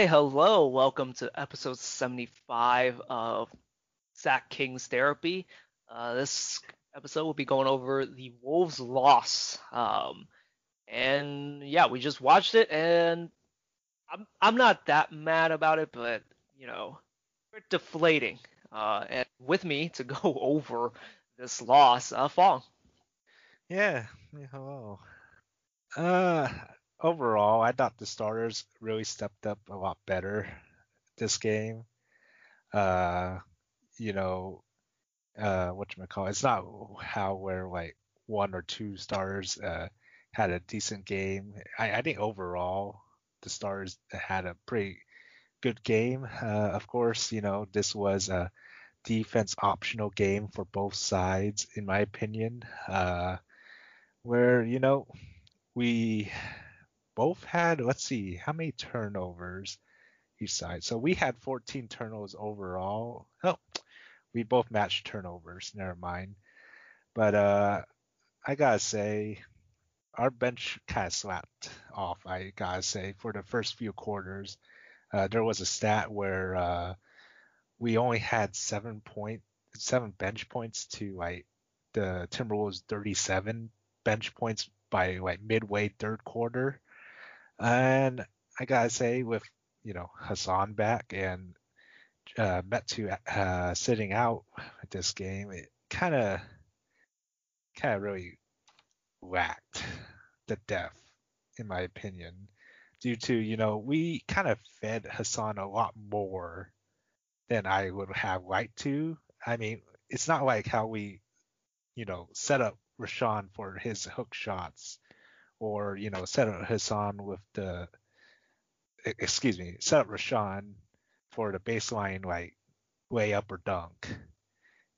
Hey, hello. Welcome to episode 75 of Sac King's Therapy. Uh, this episode will be going over the Wolves' loss. Um, and yeah, we just watched it, and I'm I'm not that mad about it, but you know, we're deflating. Uh, and with me to go over this loss, uh, Fong. Yeah, yeah, hello. Uh, overall, I thought the starters really stepped up a lot better this game. Uh, you know, uh, what you call it's not how where like one or two starters uh had a decent game. I, I think overall the stars had a pretty good game. Uh, of course, you know this was a defense optional game for both sides, in my opinion. Uh, where you know we both had let's see how many turnovers each side. So we had 14 turnovers overall. Oh, we both matched turnovers. Never mind. But uh, I gotta say, our bench kind of slapped off. I gotta say, for the first few quarters, uh, there was a stat where uh, we only had seven point seven bench points to like the Timberwolves 37 bench points by like midway third quarter. And I gotta say, with you know Hassan back and uh, Metu uh, sitting out this game, it kind of kind of really lacked the depth, in my opinion, due to you know we kind of fed Hassan a lot more than I would have liked to. I mean, it's not like how we, you know, set up Richaun for his hook shots, or you know, set up Hassan with the, excuse me, set up Richaun for the baseline like layup or dunk.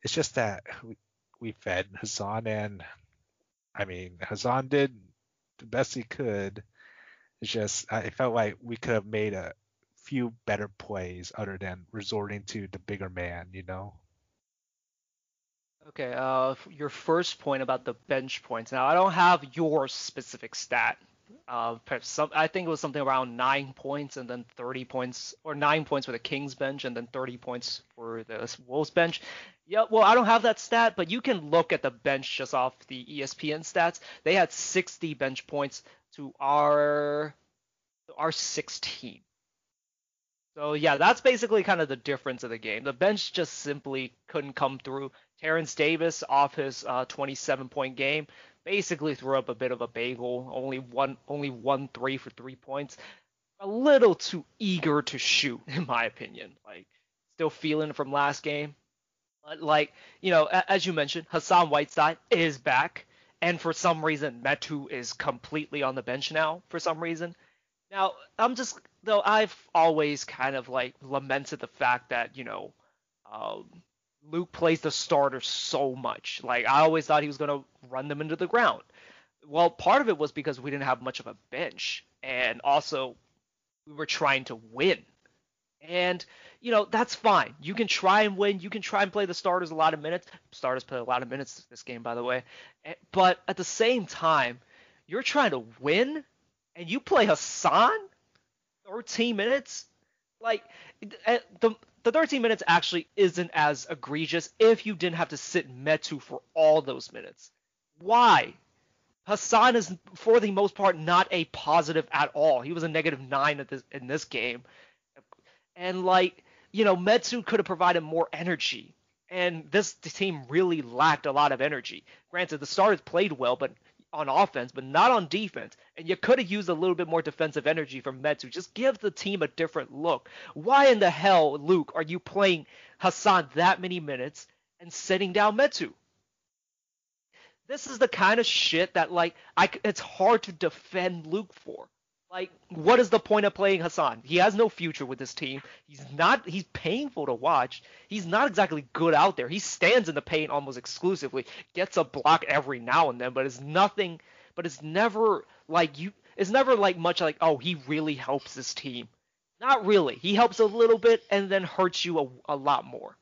It's just that we, we fed Hassan, and I mean, Hassan did the best he could. It's just I felt like we could have made a few better plays other than resorting to the bigger man, you know. Okay, uh, your first point about the bench points. Now, I don't have your specific stat. Uh, some, I think it was something around nine points and then 30 points, or nine points for the Kings bench and then 30 points for the Wolves bench. Yeah, well, I don't have that stat, but you can look at the bench just off the ESPN stats. They had 60 bench points to our our 16. So yeah, that's basically kind of the difference of the game. The bench just simply couldn't come through. Terence Davis off his uh, 27 point game basically threw up a bit of a bagel. Only one, only one three for three points. A little too eager to shoot, in my opinion. Like still feeling from last game. But like you know, as you mentioned, Hassan Whiteside is back, and for some reason Metu is completely on the bench now. For some reason, now I'm just though I've always kind of like lamented the fact that you know um, Luke plays the starter so much. Like I always thought he was gonna run them into the ground. Well, part of it was because we didn't have much of a bench, and also we were trying to win. And you know that's fine. You can try and win. You can try and play the starters a lot of minutes. Starters play a lot of minutes this game, by the way. Eh, but at the same time, you're trying to win, and you play Hassan 13 minutes. Like eh, the the 13 minutes actually isn't as egregious if you didn't have to sit Metu for all those minutes. Why? Hassan is for the most part not a positive at all. He was a negative nine at this in this game, and like you know, Metu could have provided more energy. And this team really lacked a lot of energy. Granted, the starters played well, but on offense, but not on defense. And you could have used a little bit more defensive energy from Metu. Just give the team a different look. Why in the hell, Luke, are you playing Hassan that many minutes and sitting down Metu? This is the kind of shit that like I it's hard to defend Luke for. Like, what is the point of playing Hassan? He has no future with this team. He's not. He's painful to watch. He's not exactly good out there. He stands in the paint almost exclusively. Gets a block every now and then, but it's nothing. But it's never like you. It's never like much like oh he really helps this team. Not really. He helps a little bit and then hurts you a, a lot more.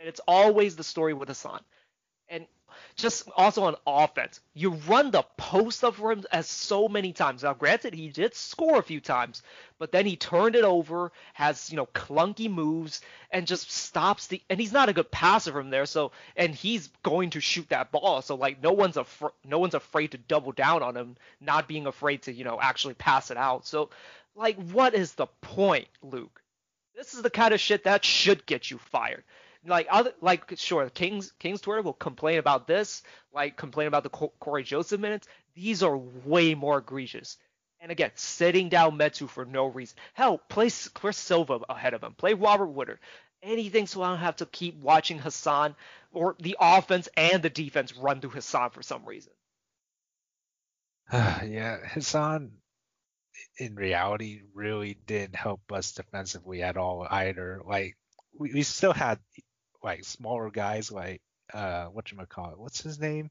And it's always the story with Hassan. And just also on offense, you run the post up for him as so many times. Now, granted, he did score a few times, but then he turned it over, has you know clunky moves, and just stops the. And he's not a good passer from there, so and he's going to shoot that ball. So like no one's afraid, no one's afraid to double down on him, not being afraid to you know actually pass it out. So like, what is the point, Luke? This is the kind of shit that should get you fired like other like sure Kings Kings Twitter will complain about this, like complain about the Cory Joseph minutes. These are way more egregious. And again, sitting down Metu for no reason. Hell, play Chris Silva ahead of him. Play Robert Woodard. Anything so I don't have to keep watching Hassan or the offense and the defense run through Hassan for some reason. yeah, Hassan in reality really didn't help us defensively at all either. Like we, we still had like smaller guys like uh what you call it? What's his name?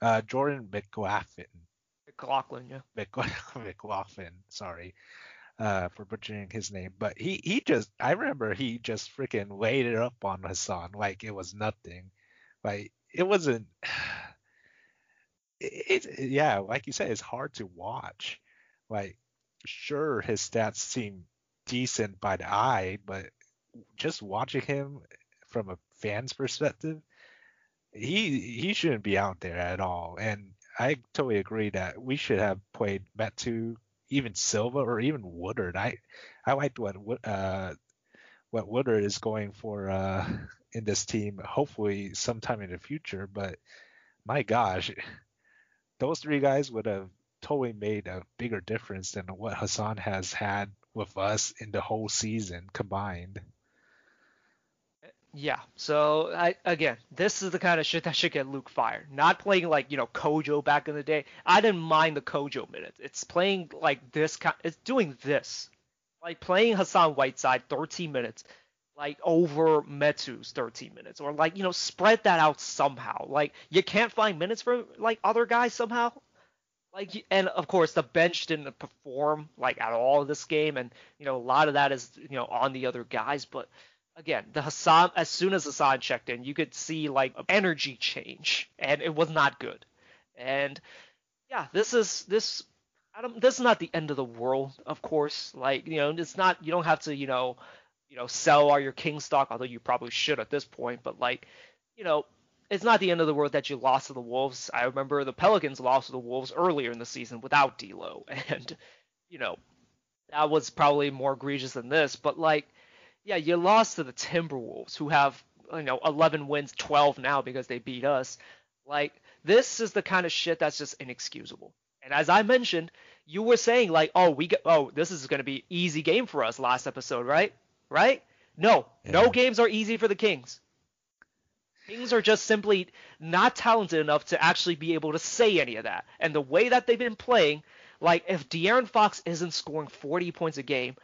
Uh Jordan McLaughlin. McLaughlin, yeah. McLaughlin, sorry. Uh, for butchering his name, but he he just I remember he just freaking laid it up on Hassan like it was nothing, like it wasn't. It, it yeah, like you said, it's hard to watch. Like sure his stats seem decent by the eye, but just watching him from a fan's perspective, he he shouldn't be out there at all. And I totally agree that we should have played Metu, even Silva, or even Woodard. I I liked what uh what Woodard is going for uh in this team. Hopefully sometime in the future. But my gosh, those three guys would have totally made a bigger difference than what Hassan has had with us in the whole season combined. Yeah. So I again, this is the kind of shit that should get Luke fired. Not playing like you know Kojo back in the day. I didn't mind the Kojo minutes. It's playing like this kind. It's doing this, like playing Hassan Whiteside 13 minutes, like over Metu's 13 minutes, or like you know spread that out somehow. Like you can't find minutes for like other guys somehow. Like and of course the bench didn't perform like at all this game, and you know a lot of that is you know on the other guys, but again, the Hassan as soon as Hassan checked in, you could see like energy change, and it was not good. And yeah, this is this. I don't, this is not the end of the world, of course. Like you know, it's not. You don't have to you know, you know, sell all your king stock, although you probably should at this point. But like, you know, it's not the end of the world that you lost to the Wolves. I remember the Pelicans lost to the Wolves earlier in the season without D'Lo, and you know, that was probably more egregious than this. But like yeah, you lost to the Timberwolves, who have you know 11 wins, 12 now because they beat us. Like this is the kind of shit that's just inexcusable. And as I mentioned, you were saying like, oh, we get, oh, this is going to be easy game for us last episode, right? Right? No, yeah. no games are easy for the Kings. Kings are just simply not talented enough to actually be able to say any of that. And the way that they've been playing, like if De'Aaron Fox isn't scoring 40 points a game,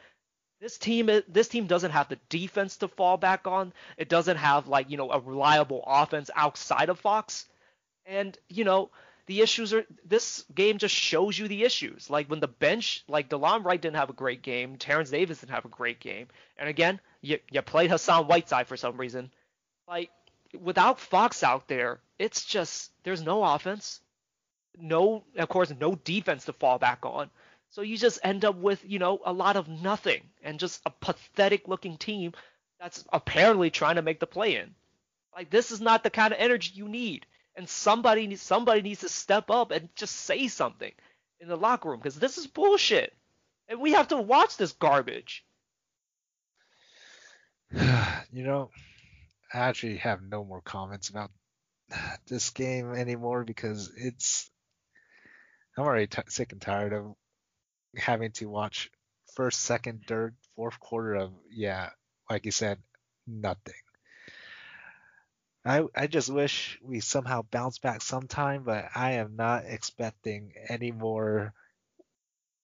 this team this team doesn't have the defense to fall back on. It doesn't have like, you know, a reliable offense outside of Fox. And, you know, the issues are this game just shows you the issues. Like when the bench, like Delon Wright didn't have a great game, Terence Davis didn't have a great game. And again, you you played Hassan Whiteside for some reason. Like without Fox out there, it's just there's no offense. No of course no defense to fall back on. So you just end up with, you know, a lot of nothing and just a pathetic looking team that's apparently trying to make the play in. Like this is not the kind of energy you need. And somebody needs somebody needs to step up and just say something in the locker room because this is bullshit. And we have to watch this garbage. you know, I actually have no more comments about this game anymore because it's I'm already t- sick and tired of having to watch first, second, third, fourth quarter of yeah, like you said, nothing. I I just wish we somehow bounce back sometime, but I am not expecting any more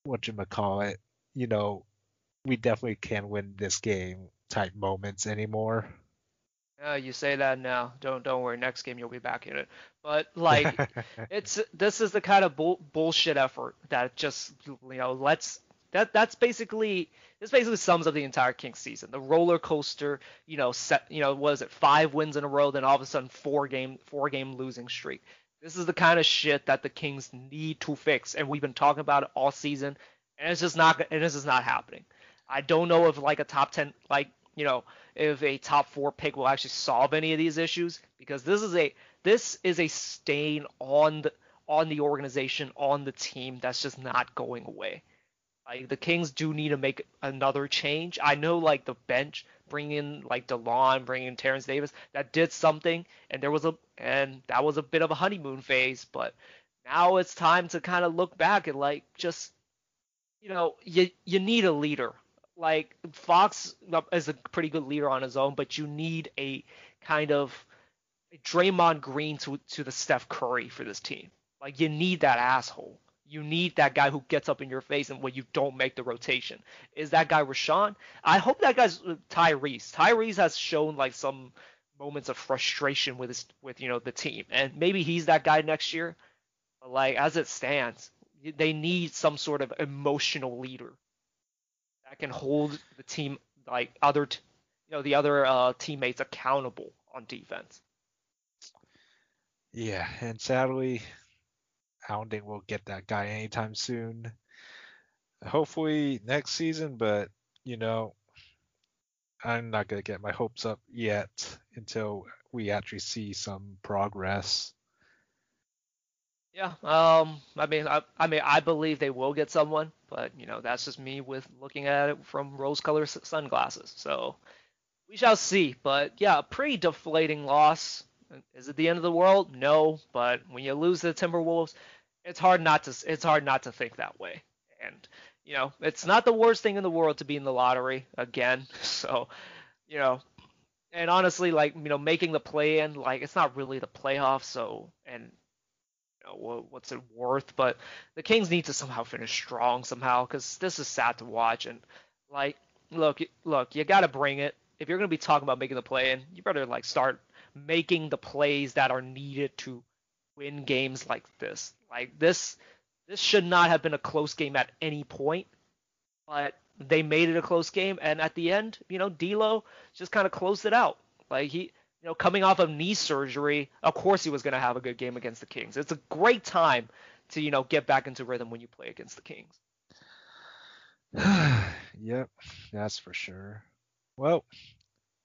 what you call it. You know, we definitely can't win this game type moments anymore. Yeah, you say that now. Don't don't worry. Next game you'll be back in it. But like, it's this is the kind of bull, bullshit effort that just you know lets that that's basically this basically sums up the entire Kings season. The roller coaster, you know, set, you know, was it five wins in a row, then all of a sudden four game four game losing streak. This is the kind of shit that the Kings need to fix, and we've been talking about it all season, and it's just not and this is not happening. I don't know if like a top ten, like you know, if a top four pick will actually solve any of these issues because this is a this is a stain on the on the organization, on the team that's just not going away. Like the Kings do need to make another change. I know like the bench, bringing in like Delon, bringing in Terence Davis, that did something, and there was a and that was a bit of a honeymoon phase. But now it's time to kind of look back and like just you know you you need a leader. Like Fox is a pretty good leader on his own, but you need a kind of Draymond Green to to the Steph Curry for this team. Like you need that asshole. You need that guy who gets up in your face and when you don't make the rotation. Is that guy Richaun? I hope that guy's uh, Tyrese. Tyrese has shown like some moments of frustration with his with you know the team, and maybe he's that guy next year. But like as it stands, they need some sort of emotional leader that can hold the team like other t- you know the other uh, teammates accountable on defense. Yeah, and sadly, I don't think we'll get that guy anytime soon. Hopefully next season, but you know, I'm not gonna get my hopes up yet until we actually see some progress. Yeah, um, I mean, I, I mean, I believe they will get someone, but you know, that's just me with looking at it from rose-colored sunglasses. So we shall see. But yeah, a pretty deflating loss. Is it the end of the world? No, but when you lose the Timberwolves, it's hard not to it's hard not to think that way. And you know, it's not the worst thing in the world to be in the lottery again. So, you know, and honestly, like you know, making the play in, like it's not really the playoffs. So, and know, what's it worth? But the Kings need to somehow finish strong somehow because this is sad to watch. And like, look, look, you got to bring it. If you're gonna be talking about making the play in, you better like start making the plays that are needed to win games like this. Like this this should not have been a close game at any point, but they made it a close game and at the end, you know, D'Lo just kind of closed it out. Like he you know, coming off of knee surgery, of course he was going to have a good game against the Kings. It's a great time to, you know, get back into rhythm when you play against the Kings. yep, that's for sure. Well,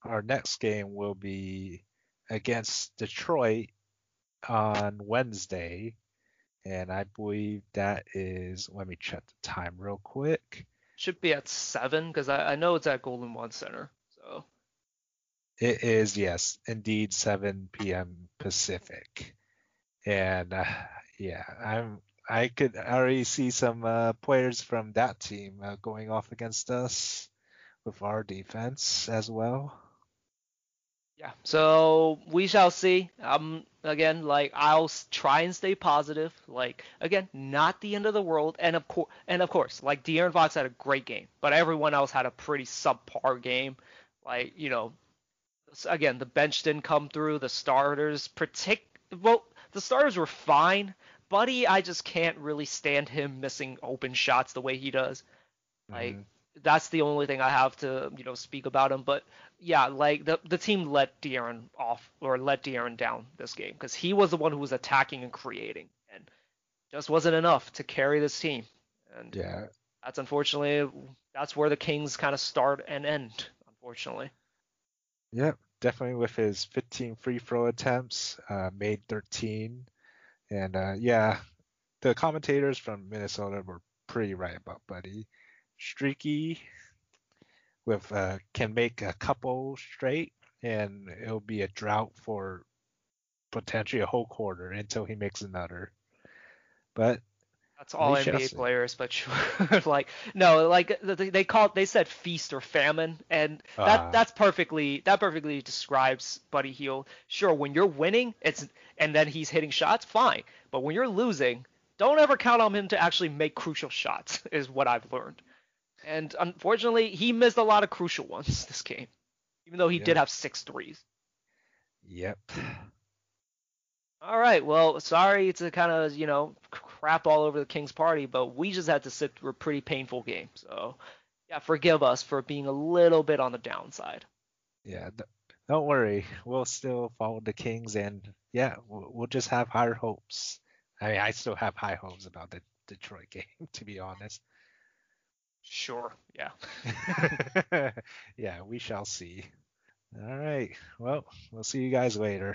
our next game will be against Detroit on Wednesday. And I believe that is, let me check the time real quick. Should be at 7 because I, I know it's at Golden One Center. It is, yes, indeed 7 p.m. Pacific. And uh, yeah, I'm I could already see some uh, players from that team uh, going off against us with our defense as well. Yeah. So we shall see. Um, again, like I'll try and stay positive. Like again, not the end of the world. And of course, and of course, like De'Aaron Fox had a great game, but everyone else had a pretty subpar game. Like you know, again, the bench didn't come through. The starters, partic- well, the starters were fine. Buddy, I just can't really stand him missing open shots the way he does. Like mm-hmm that's the only thing I have to you know speak about him. But yeah, like the the team let De'Aaron off or let De'Aaron down this game because he was the one who was attacking and creating, and just wasn't enough to carry this team. And yeah, that's unfortunately that's where the Kings kind of start and end. Unfortunately. Yep, definitely with his 15 free throw attempts, uh, made 13, and uh, yeah, the commentators from Minnesota were pretty right about Buddy streaky with uh, can make a couple straight and it'll be a drought for potentially a whole quarter until he makes another. But that's all NBA players, but sure. like no, like they called they said feast or famine, and that uh, that's perfectly that perfectly describes Buddy Hield. Sure, when you're winning, it's and then he's hitting shots, fine. But when you're losing, don't ever count on him to actually make crucial shots. Is what I've learned. And unfortunately, he missed a lot of crucial ones this game, even though he yep. did have six threes. Yep. All right. Well, sorry to kind of, you know, crap all over the Kings party, but we just had to sit through a pretty painful game. So, yeah, forgive us for being a little bit on the downside. Yeah, don't worry. We'll still follow the Kings, and yeah, we'll, just have higher hopes. I mean, I still have high hopes about the Detroit game, to be honest. Sure. Yeah. yeah, we shall see. All right. Well, we'll see you guys later.